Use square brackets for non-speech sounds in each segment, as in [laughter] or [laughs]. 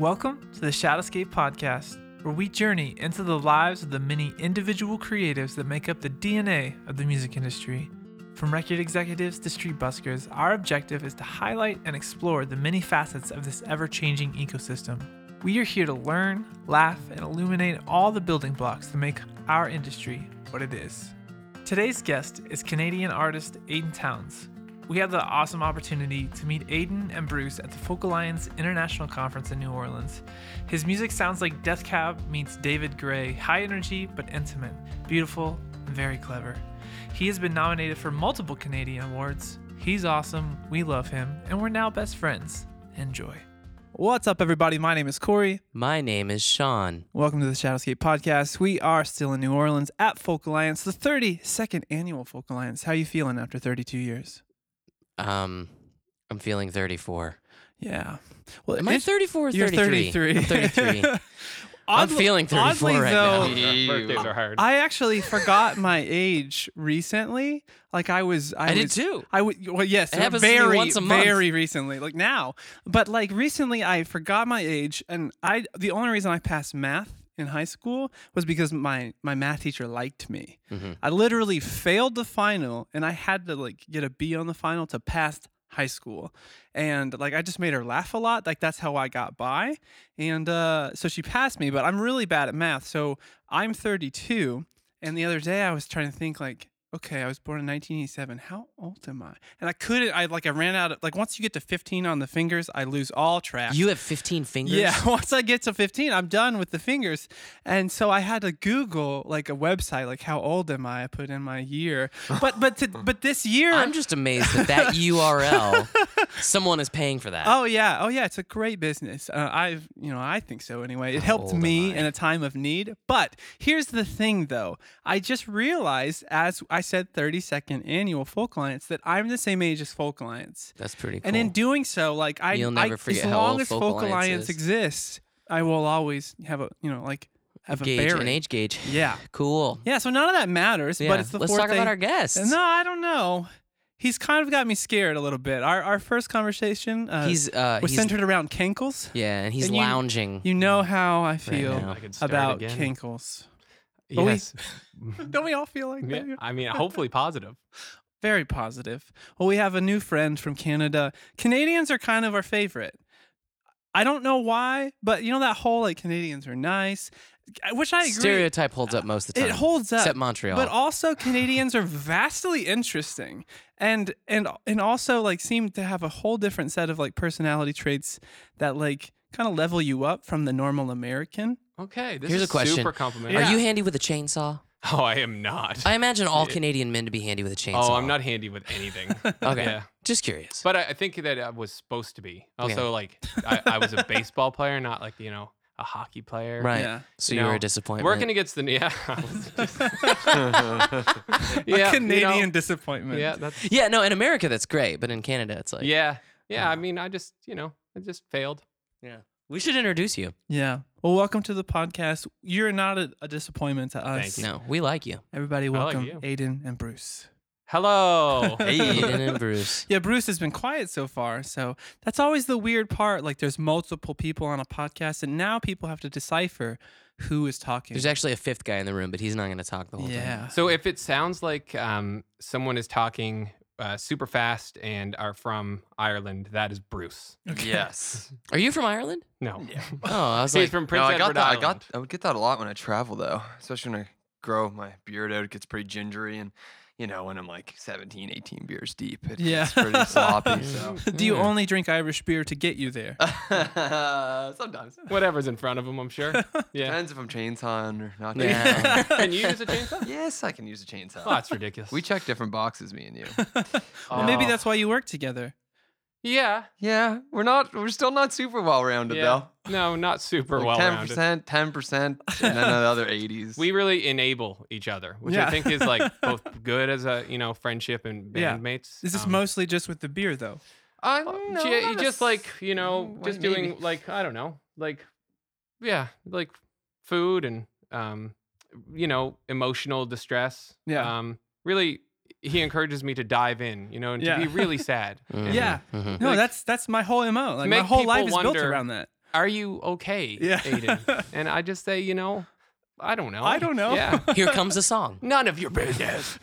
Welcome to the Shadowscape Podcast, where we journey into the lives of the many individual creatives that make up the DNA of the music industry. From record executives to street buskers, our objective is to highlight and explore the many facets of this ever changing ecosystem. We are here to learn, laugh, and illuminate all the building blocks that make our industry what it is. Today's guest is Canadian artist Adyn Townes. We had the awesome opportunity to meet Adyn and Bruce at the Folk Alliance International Conference in New Orleans. His music sounds like Death Cab meets David Gray, high energy but intimate, beautiful, and very clever. He has been nominated for multiple Canadian awards. He's awesome, we love him, and we're now best friends. Enjoy. What's up, everybody? My name is Corey. My name is Sean. Welcome to the Shadowscape Podcast. We are still in New Orleans at Folk Alliance, the 32nd annual Folk Alliance. How you feeling after 32 years? Um, I'm feeling 34. Yeah. Well, Am I it- 34 or You're 33? 33. I'm 33. [laughs] I'm feeling 34 oddly, right though, now. Birthdays are hard. I actually forgot my age recently. Like I was, I, I did too. I would, well, yes, It happens to me very, once a month. very recently, like now. But like recently, I forgot my age, and I the only reason I passed math in high school was because my my math teacher liked me. Mhm. I literally failed the final, and I had to like get a B on the final to pass high school and like i just made her laugh a lot like that's how i got by and uh so she passed me but i'm really bad at math so i'm 32 and the other day i was trying to think like okay i was born in 1987 how old am i and i couldn't i like i ran out of like once you get to 15 on the fingers i lose all track You have 15 fingers? yeah, [laughs] once I get to 15, I'm done with the fingers. And so I had to Google like a website, like how old am I? I put in my year. But but to, but this year I'm just amazed that that URL, [laughs] someone is paying for that. Oh yeah, oh yeah, it's a great business. Uh, I've, you know, I think so anyway. It helped me in a time of need. But here's the thing, though. I just realized, as I said, 32nd annual Folk Alliance, that I'm the same age as Folk Alliance. That's pretty cool. And in doing so, like I, You'll I never forget as how long old as Folk Folk Alliance Alliance exists, I will always have a, you know, like have a gauge, bearing. an age gauge. Yeah, [laughs] Cool. yeah. So none of that matters. Yeah. But it's the Let's fourth talk about our guests. No, I don't know. He's kind of got me scared a little bit. Our our first conversation uh, he's uh was he's, centered around cankles. yeah, and he's and lounging. You know how I feel now. I about again. Cankles. But we- Yes. [laughs] Don't we all feel like Yeah, that? I mean, hopefully positive. Very positive. Well, we have a new friend from Canada. Canadians are kind of our favorite. I don't know why, but you know that whole like Canadians are nice, which I agree. Stereotype holds up uh, most of the time. It holds up. Except Montreal. But also Canadians are vastly interesting and and and also like seem to have a whole different set of like personality traits that like kind of level you up from the normal American. Okay, this Here's is a question. super complimentary. Yeah. Are you handy with a chainsaw? Oh, I am not. I imagine all [laughs] Canadian men to be handy with a oh, chainsaw. oh, I'm not handy with anything. [laughs] Okay. Yeah. Just curious. But I, I think that I was supposed to be. Also, like, I, I was a [laughs] baseball player, not like, you know, a hockey player. right. Yeah. So You you were know, a disappointment. Working against the yeah, I was just- a yeah, you Canadian know, disappointment. yeah, that's Yeah, no, in America that's great, but in Canada it's like yeah, yeah. I mean, I just you know, I just failed. yeah. We should introduce you. Yeah. Well, welcome to the podcast. You're not a, a disappointment to us. Thank you. No, we like you. Everybody, like welcome you. Adyn and Bruce. Hello. [laughs] Hey, Adyn and [laughs] Bruce. Yeah, Bruce has been quiet so far. So that's always the weird part. Like, there's multiple people on a podcast, and now people have to decipher who is talking. There's actually a fifth guy in the room, but he's not going to talk the whole yeah. time. So if it sounds like um, someone is talking uh, super fast and are from Ireland, that is Bruce. Okay. Yes. [laughs] Are you from Ireland? No. [laughs] Oh, I was He's like, from Prince no, I Edward got that. I Island. got. I would get that a lot when I travel, though. Especially when I grow my beard out, it gets pretty gingery, and you know, when I'm like 17, 18 beers deep, It's, Yeah. gets pretty sloppy. So [laughs] [laughs] Do you Yeah. only drink Irish beer to get you there? [laughs] sometimes Whatever's in front of them, I'm sure. Yeah. depends if I'm chainsawing or not. Yeah. Can you use a chainsaw? yes, I can use a chainsaw. Oh, that's ridiculous. we check different boxes, me and you. well, maybe Oh. that's why you work together. Yeah. Yeah, we're not. We're still not super well rounded Yeah. No, not super though. well Ten percent, ten percent, and then the other eighties. We really enable each other, which Yeah. I think is like [laughs] both good as a you know friendship and Yeah. bandmates. Is this Um, mostly just with the beer, though? I Uh, don't know. just like you know, mm, just maybe. doing like I don't know, like yeah, like food and um, you know, emotional distress. Yeah. Um, really, he encourages me to dive in, you know, and Yeah. to be really [laughs] sad. Mhm, Yeah. mhm. No, Like, that's that's my whole mo. Like my whole life is built around that. "Are you okay, Yeah. Adyn?" [laughs] And I just say, "You know, I don't know. I don't know. Yeah, [laughs] Here comes a song. none of your business."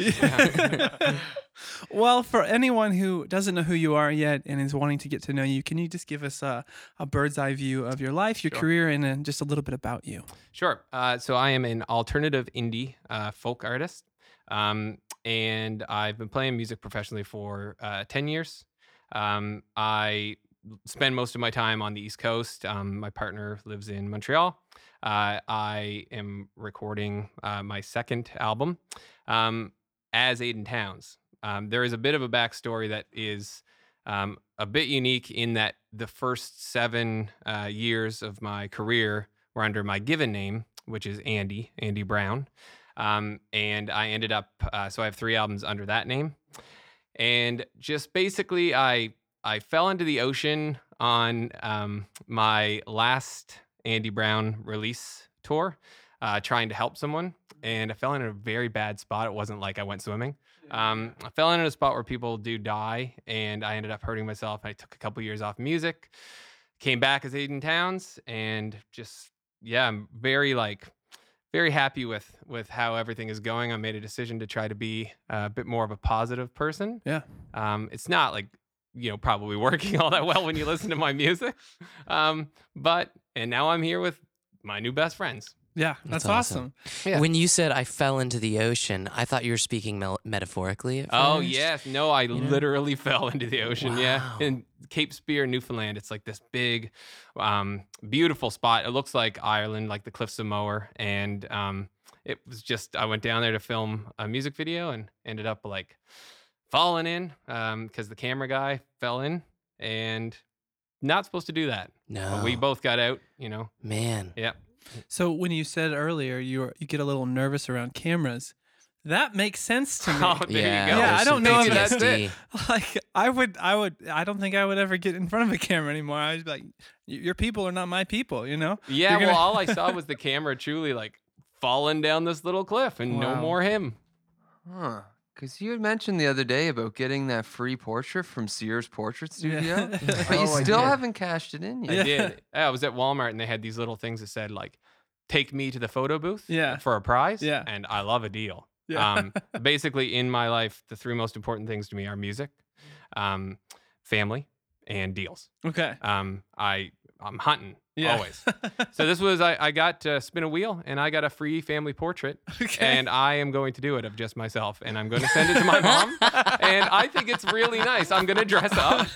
well, for anyone who doesn't know who you are yet and is wanting to get to know you, can you just give us a, a bird's eye view of your life, your Sure. career, and uh, just a little bit about you? Sure. Uh, so I am an alternative indie uh, folk artist, um, and I've been playing music professionally for uh, ten years. Um, I spend most of my time on the East Coast. Um, my partner lives in Montreal. Uh, I am recording uh, my second album um, as Adyn Townes. Um, there is a bit of a backstory that is um, a bit unique in that the first seven uh, years of my career were under my given name, which is Andy, Andy Brown. Um, and I ended up, uh, so I have three albums under that name. And just basically, I I fell into the ocean on um, my last Andy Brown release tour, uh, trying to help someone, and I fell in a very bad spot. It wasn't like I went swimming. Um, I fell into a spot where people do die, and I ended up hurting myself. I took a couple years off music, came back as Adyn Townes, and just yeah, I'm very like very happy with with how everything is going. I made a decision to try to be a bit more of a positive person. Yeah. Um, it's not like you know probably [laughs] working all that well when you listen to my music, um, but and now I'm here with my new best friends. Yeah, that's, That's awesome. awesome. Yeah. When you said I fell into the ocean, I thought you were speaking mel- metaphorically. At Oh yes, no, I know? literally [laughs] fell into the ocean. Yeah, in Cape Spear, Newfoundland. It's like this big, um, beautiful spot. It looks like Ireland, like the Cliffs of Moher, and um, it was just I went down there to film a music video and ended up like falling in because the camera guy fell in and not supposed to do that. No. But we both got out. You know. Man. Yeah. So when you said earlier you were, you get a little nervous around cameras, that makes sense to me. [laughs] Oh, there yeah. you go. Yeah, I don't some know if that's it. [laughs] like I would, I would, I don't think I would ever get in front of a camera anymore. I was like, your people are not my people, you know? Yeah, You're well, all I [laughs] saw was the camera truly like falling down this little cliff and no more him. Huh. Because you had mentioned the other day about getting that free portrait from Sears Portrait Studio, Yeah. [laughs] [laughs] but you Oh, I still did. haven't cashed it in yet. [laughs] Yeah. did. I was at Walmart and they had these little things that said like, "Take me to the photo booth." Yeah. For a prize. Yeah. And I love a deal. Yeah. Um, basically, in my life, the three most important things to me are music, um, family, and deals. okay. Um, I I'm hunting Yeah. always. So this was I, I got to spin a wheel and I got a free family portrait [laughs] okay. and I am going to do it of just myself, and I'm going to send it to my [laughs] mom. and I think it's really nice. I'm going to dress up.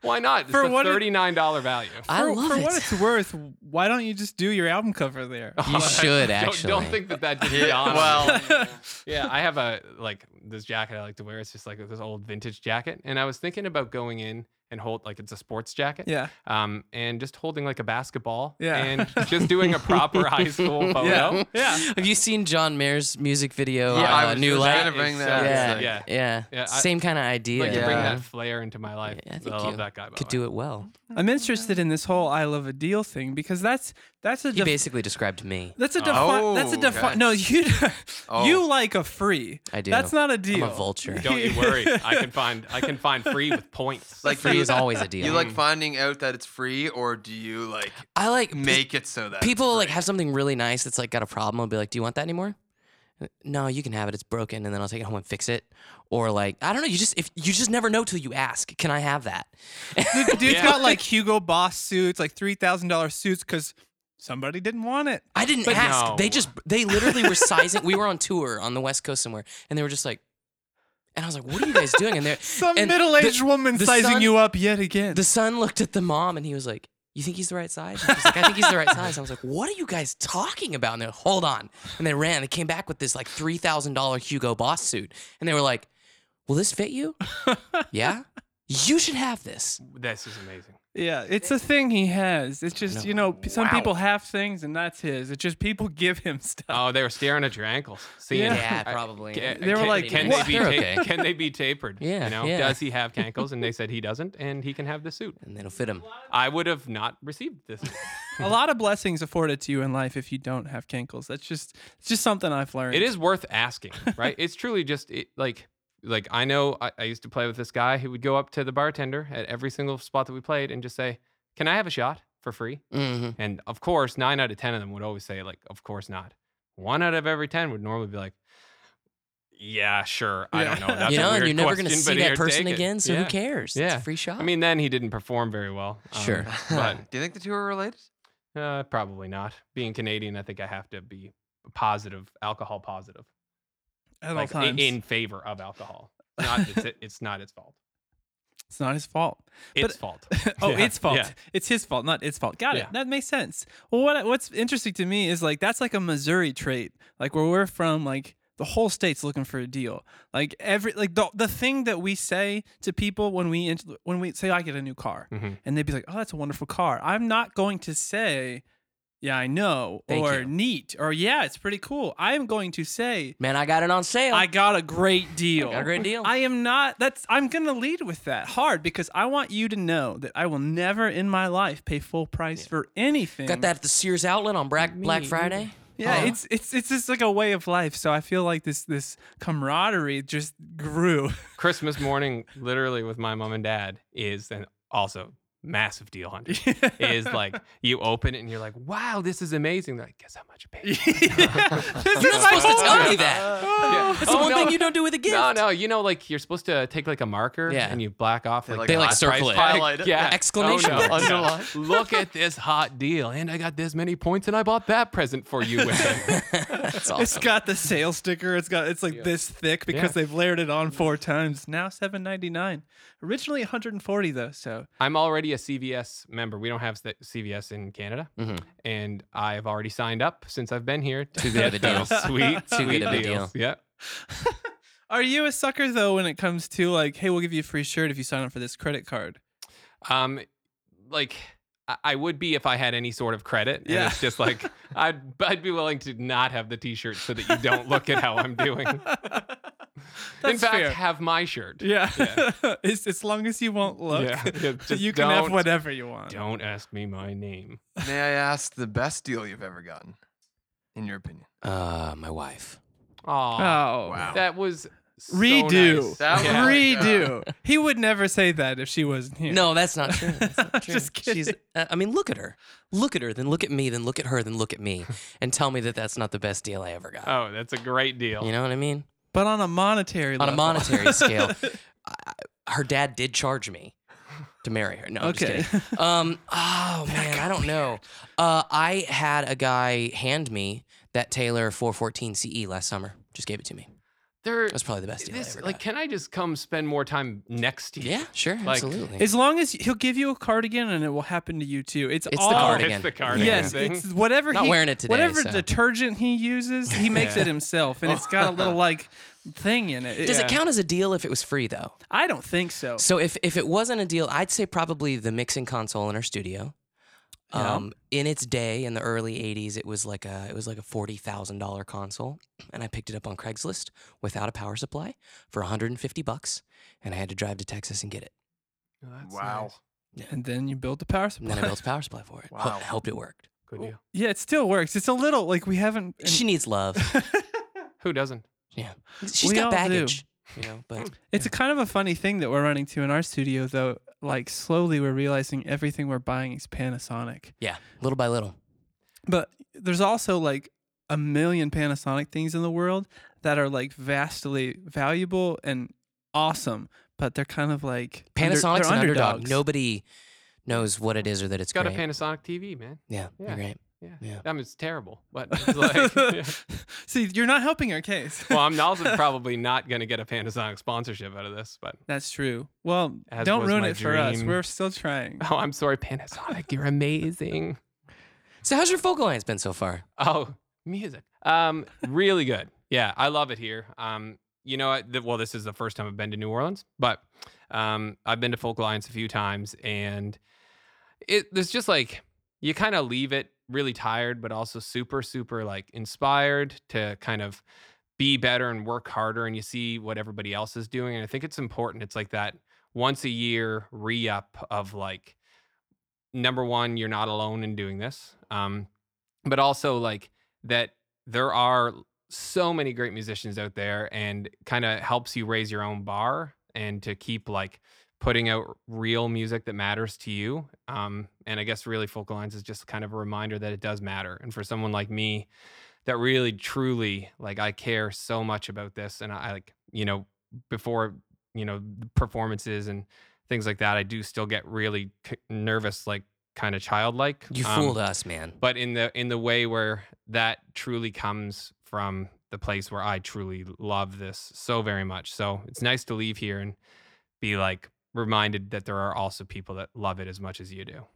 Why not? It's For a what thirty-nine dollar value. I for, love for it. what it's worth, why don't you just do your album cover there? [laughs] You should Don't- actually. Don't, think that that just Yeah, dawned on well- yeah, I have a like this jacket I like to wear. It's just like this old vintage jacket, and I was thinking about going in and hold like it's a sports jacket. Yeah. Um, and just holding like a basketball. Yeah. And just doing a proper [laughs] high school photo. Yeah. Yeah. Have you seen John Mayer's music video? Yeah, uh, I was New just Light. gonna bring that. so yeah, It's yeah, yeah, Yeah, Same kind of idea. Like to bring that flair into my life. I I, think love you that guy. Could way. do it well. I'm interested in this whole I love a deal thing because that's that's a He def- basically described me. that's a Oh. that's a defi- okay. no you Oh. you like a free. I do. That's not a deal. I'm a vulture. Don't you worry. I can [laughs] find I can find free with points. [laughs] Like Free is always a deal. [laughs] You like finding out that it's free, or do you like I like make it so that it's people like have something really nice that's like got a problem. I'll be like, "Do you want that anymore?" No, you can have it. It's broken, and then I'll take it home and fix it. Or like, I don't know. You just if you just never know till you ask. Can I have that? The dude's Yeah. got like Hugo Boss suits, like three thousand dollars suits, because somebody didn't want it. I didn't But ask. They just they [laughs] literally were sizing. We were on tour on the West Coast somewhere, and they were just like, and I was like, "What are you guys doing?" And they're Some and middle-aged the- woman the sizing son- you up yet again. The son looked at the mom and he was like, "You think he's the right size?" And She's like, "I think he's the right size." I was like, "What are you guys talking about?" And they're like, "Hold on," and they ran. They came back with this like three thousand dollar Hugo Boss suit, and they were like, "Will this fit you?" [laughs] yeah, you should have this. this is amazing. yeah, it's a thing he has. It's just No. you know, p- some Wow. people have things and that's his. It's just people [laughs] give him stuff. Oh, they were staring at your ankles. Seeing, Yeah. Yeah, I- probably. Ca- They were can, like, can "What?" they be They're ta- okay. [laughs] can they be tapered? Yeah, you know, yeah. does he have cankles? And they said he doesn't, and he can have the suit. and it'll fit him. I would have not received this. [laughs] a lot of blessings afforded to you in life if you don't have cankles. That's just it's just something I've learned. it is worth asking, right? it's truly just it, like like I know I, I used to play with this guy who would go up to the bartender at every single spot that we played and just say, "Can I have a shot?" for free. hmm And of course, nine out of 10 of them would always say, like, of course not. One out of every 10 would normally be like, yeah, sure. I don't know. Yeah. [laughs] That's you a know, and weird you're never going to see that person again, so Yeah. who cares? It's Yeah. a free shot. I mean, then he didn't perform very well. um, Sure. [laughs] but Do you think the two are related? uh, probably not. Being Canadian, I think I have to be positive, alcohol positive, At all like i- times. in favor of alcohol. [laughs] Not it's, it's not its fault. it's not his fault. Its But- fault. [laughs] oh, Yeah, its fault. yeah. It's his fault, not its fault. Got Yeah. it. That makes sense. Well, what what's interesting to me is like that's like a Missouri trait. Like where we're from, like the whole state's looking for a deal. Like every like the the thing that we say to people when we int- when we say I get a new car, Mhm. and they'd be like, "Oh, that's a wonderful car." I'm not going to say. Yeah, I know, Thank or you. neat, or yeah, it's pretty cool. I am going to say, Man, I got it on sale. I got a great deal. got a great deal. I am not. That's. I'm gonna lead with that hard because I want you to know that I will never in my life pay full price for anything. got that at the Sears outlet on Black, Black Friday. Yeah, Oh. it's it's it's just like a way of life. So I feel like this this camaraderie just grew. [laughs] Christmas morning, literally with my mom and dad, is and also massive deal [laughs] hunting. is like you open it and you're like, wow, this is amazing. They're like, guess how much you paid? [laughs] [laughs] You're not supposed to tell me that. Yeah. That's the one no. thing you don't do with a gift. No, no, you know, like you're supposed to take like a marker Yeah. and you black off They like, like the They, like, hot circle price it. tag. Highlight it. Yeah, Exclamation Oh, no. mark. Underline. Look at this hot deal, and I got this many points, and I bought that present for you with it. That's It's awesome. got the sale sticker. It's got it's like Yeah. this thick because Yeah. they've layered it on four times. Now seven ninety nine. Originally 140 though. So I'm already a CVS member. We don't have st- CVS in Canada, Mhm. and I've already signed up since I've been here. Too good of a deal. [laughs] Sweet, Too sweet good of a deal. Yeah. [laughs] Are you a sucker though when it comes to like, hey, we'll give you a free shirt if you sign up for this credit card? Um, like I- I would be if I had any sort of credit. And Yeah. it's just like [laughs] I'd I'd be willing to not have the T-shirt so that you don't look at how I'm doing. In fact, fair. have my shirt. Yeah, Yeah. [laughs] as, as long as you won't look, Yeah, [laughs] yeah, you can have whatever you want. Don't ask me my name. May I ask the best deal you've ever gotten, in your opinion? Uh, my wife. Oh, Oh, Wow. that was so Redo. nice. That Yeah. redo. [laughs] he would never say that if she wasn't here. No, that's not true. That's not true. Just She's, kidding. uh, I mean, look at her. Look at her, then look at me, then look at her, then look at me, and tell me that that's not the best deal I ever got. Oh, that's a great deal. You know what I mean? But on a monetary On a monetary [laughs] scale, I, her dad did charge me to marry her. No, I'm okay. just kidding. [laughs] Um, oh man, I don't know. Uh, I had a guy hand me that Taylor 414 CE last summer. Just gave it to me. There, That's probably the best deal I this, ever like, got. can I just come spend more time next to you? Yeah, sure, Like, absolutely. as long as he'll give you a cardigan and it will happen to you too. It's, It's the all, Oh, cardigan. it's the cardigan Yes, thing. it's whatever Not he, wearing it today, Whatever so. detergent he uses, he [laughs] makes Yeah. it himself, and it's got a little [laughs] like thing in it. Does Yeah. it count as a deal if it was free though? I don't think so. So if if it wasn't a deal, I'd say probably the mixing console in our studio. Yeah. Um, in its day, in the early '80s, it was like a it was like a forty thousand dollar console, and I picked it up on Craigslist without a power supply for 150 bucks, and I had to drive to Texas and get it. Oh, that's Wow. nice. And then you build the power And supply. then I built a power supply for it. [laughs] Ho- Wow. hoped it worked. Good deal. yeah, it still works. It's a little like we haven't. She needs love. [laughs] Who doesn't? Yeah, she's We got all do. baggage. You know, but [laughs] It's a kind of a funny thing that we're running to in our studio, though. Like slowly, we're realizing everything we're buying is Panasonic. yeah, little by little. But there's also like a million Panasonic things in the world that are like vastly valuable and awesome, but they're kind of like under- Panasonic's they're an underdog. underdogs. Nobody knows what it is or that it's It's got great. a Panasonic TV, man. yeah, Yeah. you're great. Yeah. Yeah. I mean, it's terrible, but [laughs] it's like, yeah. [laughs] See, you're not helping our case. well, I'm also [laughs] probably not going to get a Panasonic sponsorship out of this, but That's true. Well, As don't ruin my it for us. We're still trying. oh, I'm sorry, Panasonic. You're amazing. So how's your folk alliance been so far? Oh, music. Um, really good. Yeah, I love it here. Um, you know, I- well, this is the first time I've been to New Orleans, but um, I've been to Folk Alliance a few times, and it there's just like you kind of leave it really tired, but also super, super like inspired to kind of be better and work harder, and you see what everybody else is doing, and I think it's important. It's like that once a year re up of like number one, you're not alone in doing this. Um, but also like that there are so many great musicians out there and kind of helps you raise your own bar and to keep like putting out real music that matters to you. Um, and I guess really Folk Alliance is just kind of a reminder that it does matter. And for someone like me, that really truly like I care so much about this, and I like you know before you know performances and things like that, I do still get really c- nervous, like kind of childlike. You Um, fooled us, man. but in the in the way where that truly comes from the place where I truly love this so very much. So it's nice to leave here and be like reminded that there are also people that love it as much as you do.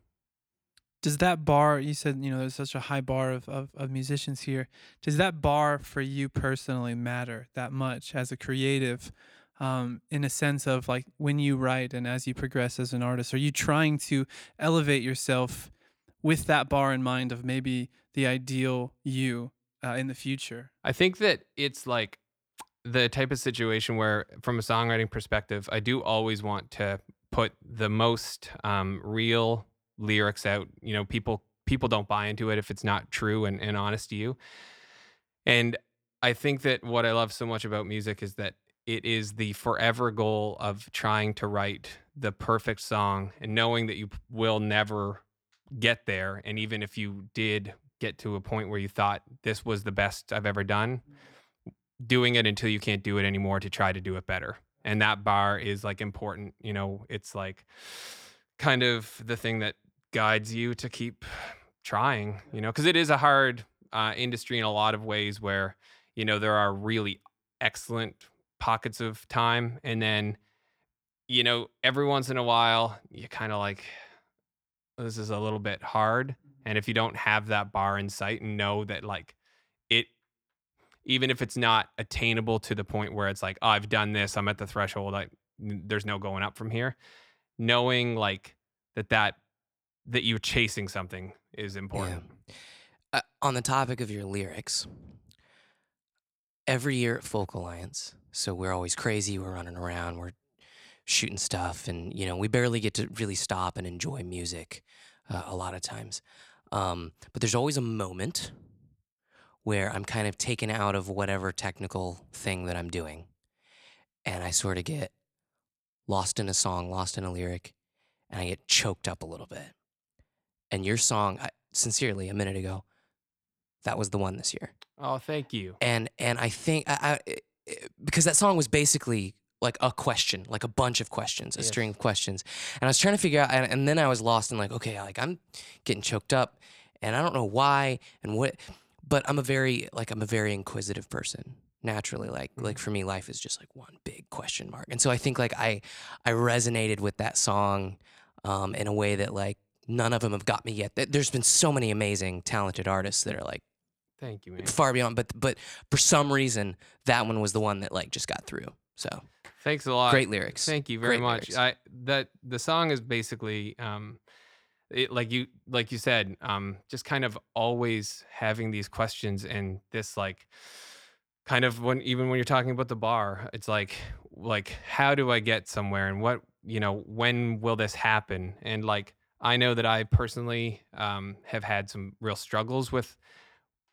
Does that bar you said you know there's such a high bar of, of, of musicians here? Does that bar for you personally matter that much as a creative? Um, in a sense of like when you write and as you progress as an artist, are you trying to elevate yourself with that bar in mind of maybe the ideal you uh, in the future? I think that it's like the type of situation where, from a songwriting perspective, I do always want to put the most um, real lyrics out. You know, people people don't buy into it if it's not true and, and honest to you. And I think that what I love so much about music is that it is the forever goal of trying to write the perfect song and knowing that you will never get there. And even if you did get to a point where you thought this was the best I've ever done, doing it until you can't do it anymore to try to do it better. And that bar is like important. You know, it's like kind of the thing that guides you to keep trying, you know, because it is a hard uh, industry in a lot of ways where, you know, there are really excellent pockets of time. And then, you know, every once in a while, you kind of like, this is a little bit hard. And if you don't have that bar in sight and know that, like, it, even if it's not attainable to the point where it's like, oh, I've done this, I'm at the threshold, I, there's no going up from here. Knowing like that, that, that you're chasing something is important. Uh, on the topic of your lyrics, every year at Folk Alliance, so we're always crazy, we're running around, we're shooting stuff, and you know we barely get to really stop and enjoy music uh, a lot of times. Um, but there's always a moment where I'm kind of taken out of whatever technical thing that I'm doing, and I sort of get lost in a song, lost in a lyric, and I get choked up a little bit. And your song, I, sincerely, a minute ago, that was the one this year Oh, thank you. and and I think I, I i- because that song was basically like a question, like a bunch of questions, a Yes. string of questions, and I was trying to figure out, and, and then I was lost in like, okay, like I'm getting choked up, and I don't know why and what, but I'm a very like I'm a very inquisitive person naturally. Like like for me, life is just like one big question mark, and so I think like I I resonated with that song um, in a way that like none of them have got me yet. There- There's been so many amazing, talented artists that are like Thank you, man. far beyond but but for some reason that one was the one that like just got through so Thanks a lot. great lyrics Thank you very Great much. lyrics. I that the song is basically um it, like you like you said um just kind of always having these questions and this like kind of when even when you're talking about the bar it's like like how do I get somewhere and what you know when will this happen and like I know that I personally um have had some real struggles with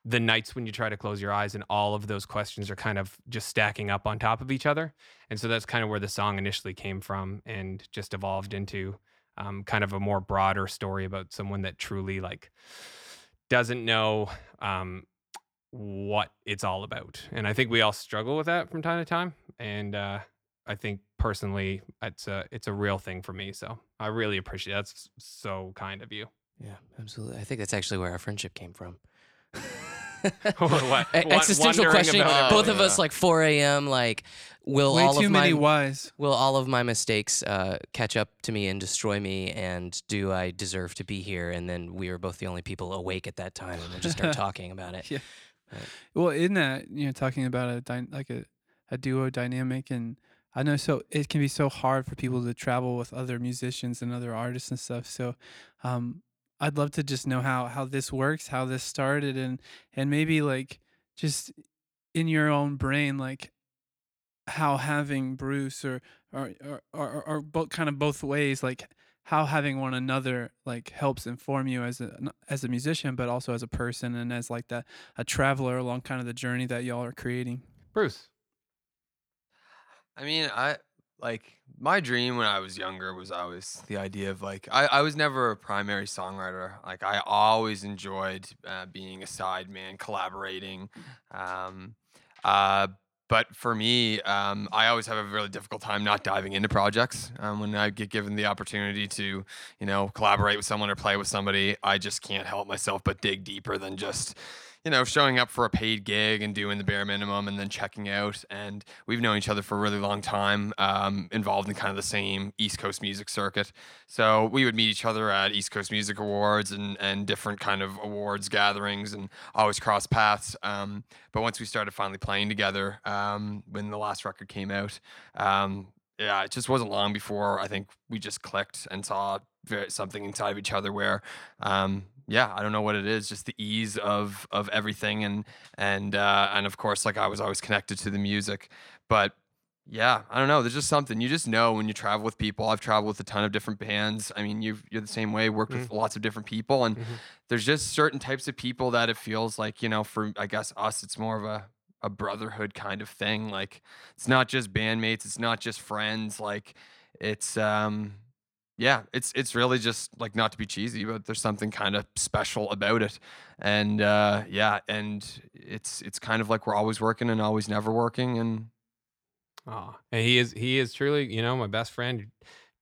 the nights when you try to close your eyes and all of those questions are kind of just stacking up on top of each other. And so that's kind of where the song initially came from and just evolved into um, kind of a more broader story about someone that truly like doesn't know um, what it's all about. And I think we all struggle with that from time to time. And uh, I think personally, it's a it's a real thing for me. So I really appreciate that's so kind of you. yeah absolutely i think that's actually where our friendship came from [laughs] [laughs] What- existential question about both it. of us like 4 a.m like will Way all too of many my whys. will all of my mistakes uh, catch up to me and destroy me and do i deserve to be here and then we were both the only people awake at that time and we'll just start [laughs] talking about it Yeah. Well, in that you know, talking about a dy- like a, a duo dynamic, and I know so it can be so hard for people to travel with other musicians and other artists and stuff. So, um, I'd love to just know how how this works, how this started, and and maybe like just in your own brain, like how having Bruce or or or or, or both kind of both ways, like how having one another like helps inform you as a as a musician, but also as a person and as like that a traveler along kind of the journey that y'all are creating. Bruce. I mean, I like my dream when I was younger was always the idea of like I, I was never a primary songwriter. Like I always enjoyed uh, being a side man, collaborating. Um, uh, but for me, um, I always have a really difficult time not diving into projects. Um, when I get given the opportunity to, you know, collaborate with someone or play with somebody, I just can't help myself but dig deeper than just you know, showing up for a paid gig and doing the bare minimum and then checking out. And we've known each other for a really long time, um, involved in kind of the same East Coast music circuit. So we would meet each other at East Coast Music Awards and, and different kind of awards gatherings and always cross paths. Um, but once we started finally playing together, um, when the last record came out, um, yeah, it just wasn't long before I think we just clicked and saw something inside of each other where um, yeah, I don't know what it is, just the ease of of everything, and and uh, and of course, like I was always connected to the music, but yeah, I don't know. There's just something you just know when you travel with people. I've traveled with a ton of different bands. I mean, you you're the same way. Worked with lots of different people, and Mhm. there's just certain types of people that it feels like you know. For I guess us, it's more of a a brotherhood kind of thing. Like it's not just bandmates. It's not just friends. Like it's um yeah, it's it's really just like not to be cheesy, but there's something kind of special about it, and uh, yeah, and it's it's kind of like we're always working and always never working, and Oh, and he is he is truly, you know, my best friend.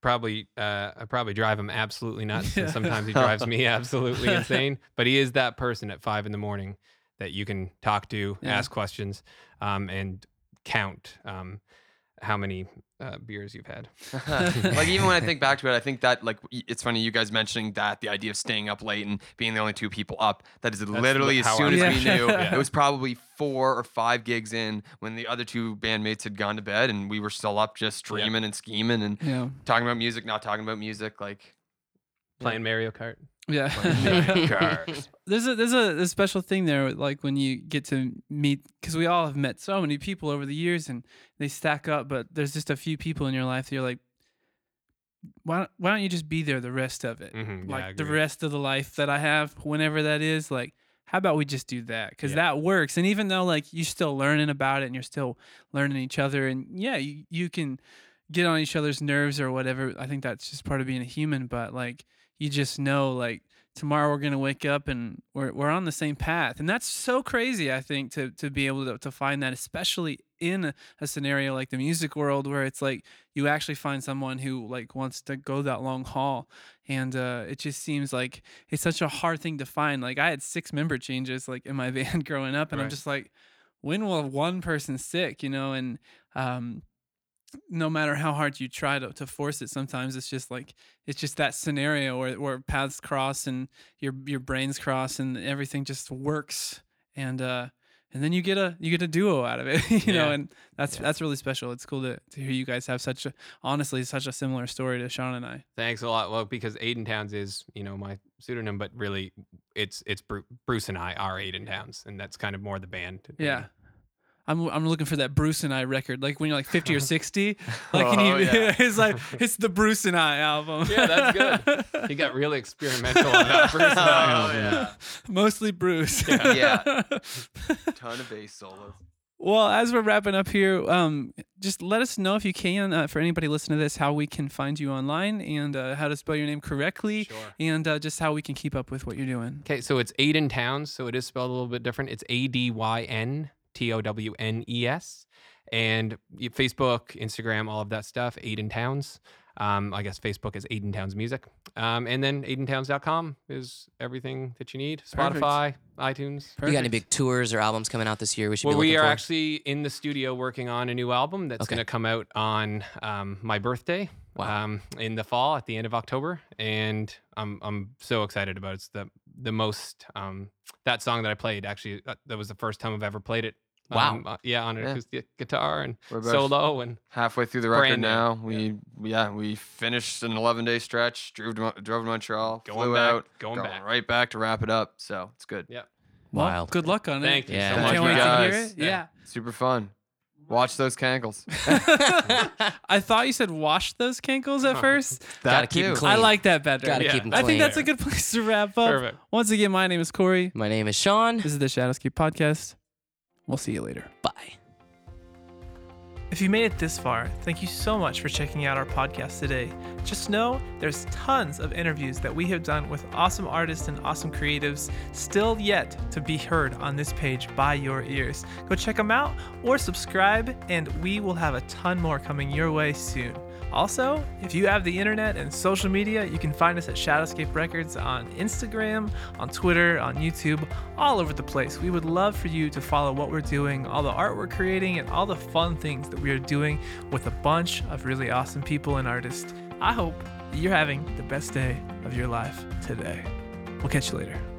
Probably, uh, I probably drive him absolutely [laughs] nuts, and sometimes he drives me [laughs] absolutely insane. But he is that person at five in the morning that you can talk to, Yeah. ask questions, um, and count um, how many uh, beers you've had. [laughs] like even when I think back to it, I think that like it's funny you guys mentioning that the idea of staying up late and being the only two people up. That is literally as how I soon as we approach knew Yeah. it was probably four or five gigs in when the other two bandmates had gone to bed and we were still up just streaming and scheming and Yeah. talking about music, not talking about music. Like Playing Mario Kart. Yeah. [laughs] There's a there's a, a special thing there like when you get to meet because we all have met so many people over the years and they stack up but there's just a few people in your life that you're like why don't, why don't you just be there the rest of it? Mhm, yeah, like the rest of the life that i have whenever that is like how about we just do that? Because Yeah. that works. And even though like you're still learning about it and you're still learning each other and yeah you, you can get on each other's nerves or whatever i think that's just part of being a human but like you just know like tomorrow we're gonna wake up and we're we're on the same path, and that's so crazy. I think to to be able to to find that, especially in a, a scenario like the music world where it's like you actually find someone who like wants to go that long haul, and uh, it just seems like it's such a hard thing to find. Like I had six member changes like in my [laughs] band growing up, and I'm just like, when will one person sick? You know, and um, no matter how hard you try to, to force it sometimes it's just like it's just that scenario where, where paths cross and your your brains cross and everything just works and uh and then you get a you get a duo out of it [laughs] you know and that's Yeah. that's really special it's cool to, to hear you guys have such a honestly such a similar story to sean and i Thanks a lot. Well, because Adyn Townes is, you know, my pseudonym, but really, it's it's Bruce and I are Adyn Townes, and that's kind of more the band. yeah. I'm, I'm looking for that Bruce and I record, like when you're like 50 or 60. [laughs] Like, and Oh, you, yeah. [laughs] it's like, it's the Bruce and I album. Yeah, that's good. [laughs] He got really experimental on that Bruce and I Oh, yeah. Mostly Bruce. Yeah. ton of bass solos. Well, as we're wrapping up here, um, just let us know if you can, uh, for anybody listening to this, how we can find you online and uh, how to spell your name correctly, Sure. and uh, just how we can keep up with what you're doing. Okay, so it's Adyn Townes, so it is spelled a little bit different. It's A D Y N T O W N E S, and Facebook, Instagram, all of that stuff. Adyn Townes. Um, I guess Facebook is Adyn Townes Music, um, and then AdynTownes.com is everything that you need. Perfect. Spotify, iTunes. You got any big tours or albums coming out this year? We should Well, be looking we are for? actually in the studio working on a new album that's Okay. going to come out on um, my birthday. Wow. Um, in the fall, at the end of October, and I'm I'm so excited about it. It's the the most um, that song that I played actually uh, that was the first time I've ever played it. Wow. Um, uh, yeah, on an Yeah. acoustic guitar and solo and halfway through the record Brand new. now. We yeah. we finished an 11 day stretch. Drove to, drove to Montreal. Going flew back- out. going back. right back to wrap it up. So it's good. yeah. Well, Wild. good luck on Thank it. you Yeah. so Thank much. Can't you wait to hear guys. it. Yeah. Super fun. Watch those cankles. [laughs] [laughs] I thought you said wash those cankles at first. Gotta keep 'em too. clean. I like that better. Gotta Yeah. keep 'em I think clean. that's a good place to wrap up. Perfect. Once again, my name is Corey. My name is Sean. This is the Shadowscape Podcast. We'll see you later. Bye. If you made it this far, thank you so much for checking out our podcast today. Just know there's tons of interviews that we have done with awesome artists and awesome creatives still yet to be heard on this page by your ears. Go check them out or subscribe, and we will have a ton more coming your way soon. Also, if you have the internet and social media, you can find us at Shadowscape Records on Instagram, on Twitter, on YouTube, all over the place. We would love for you to follow what we're doing, all the art we're creating, and all the fun things that we are doing with a bunch of really awesome people and artists. I hope you're having the best day of your life today. We'll catch you later.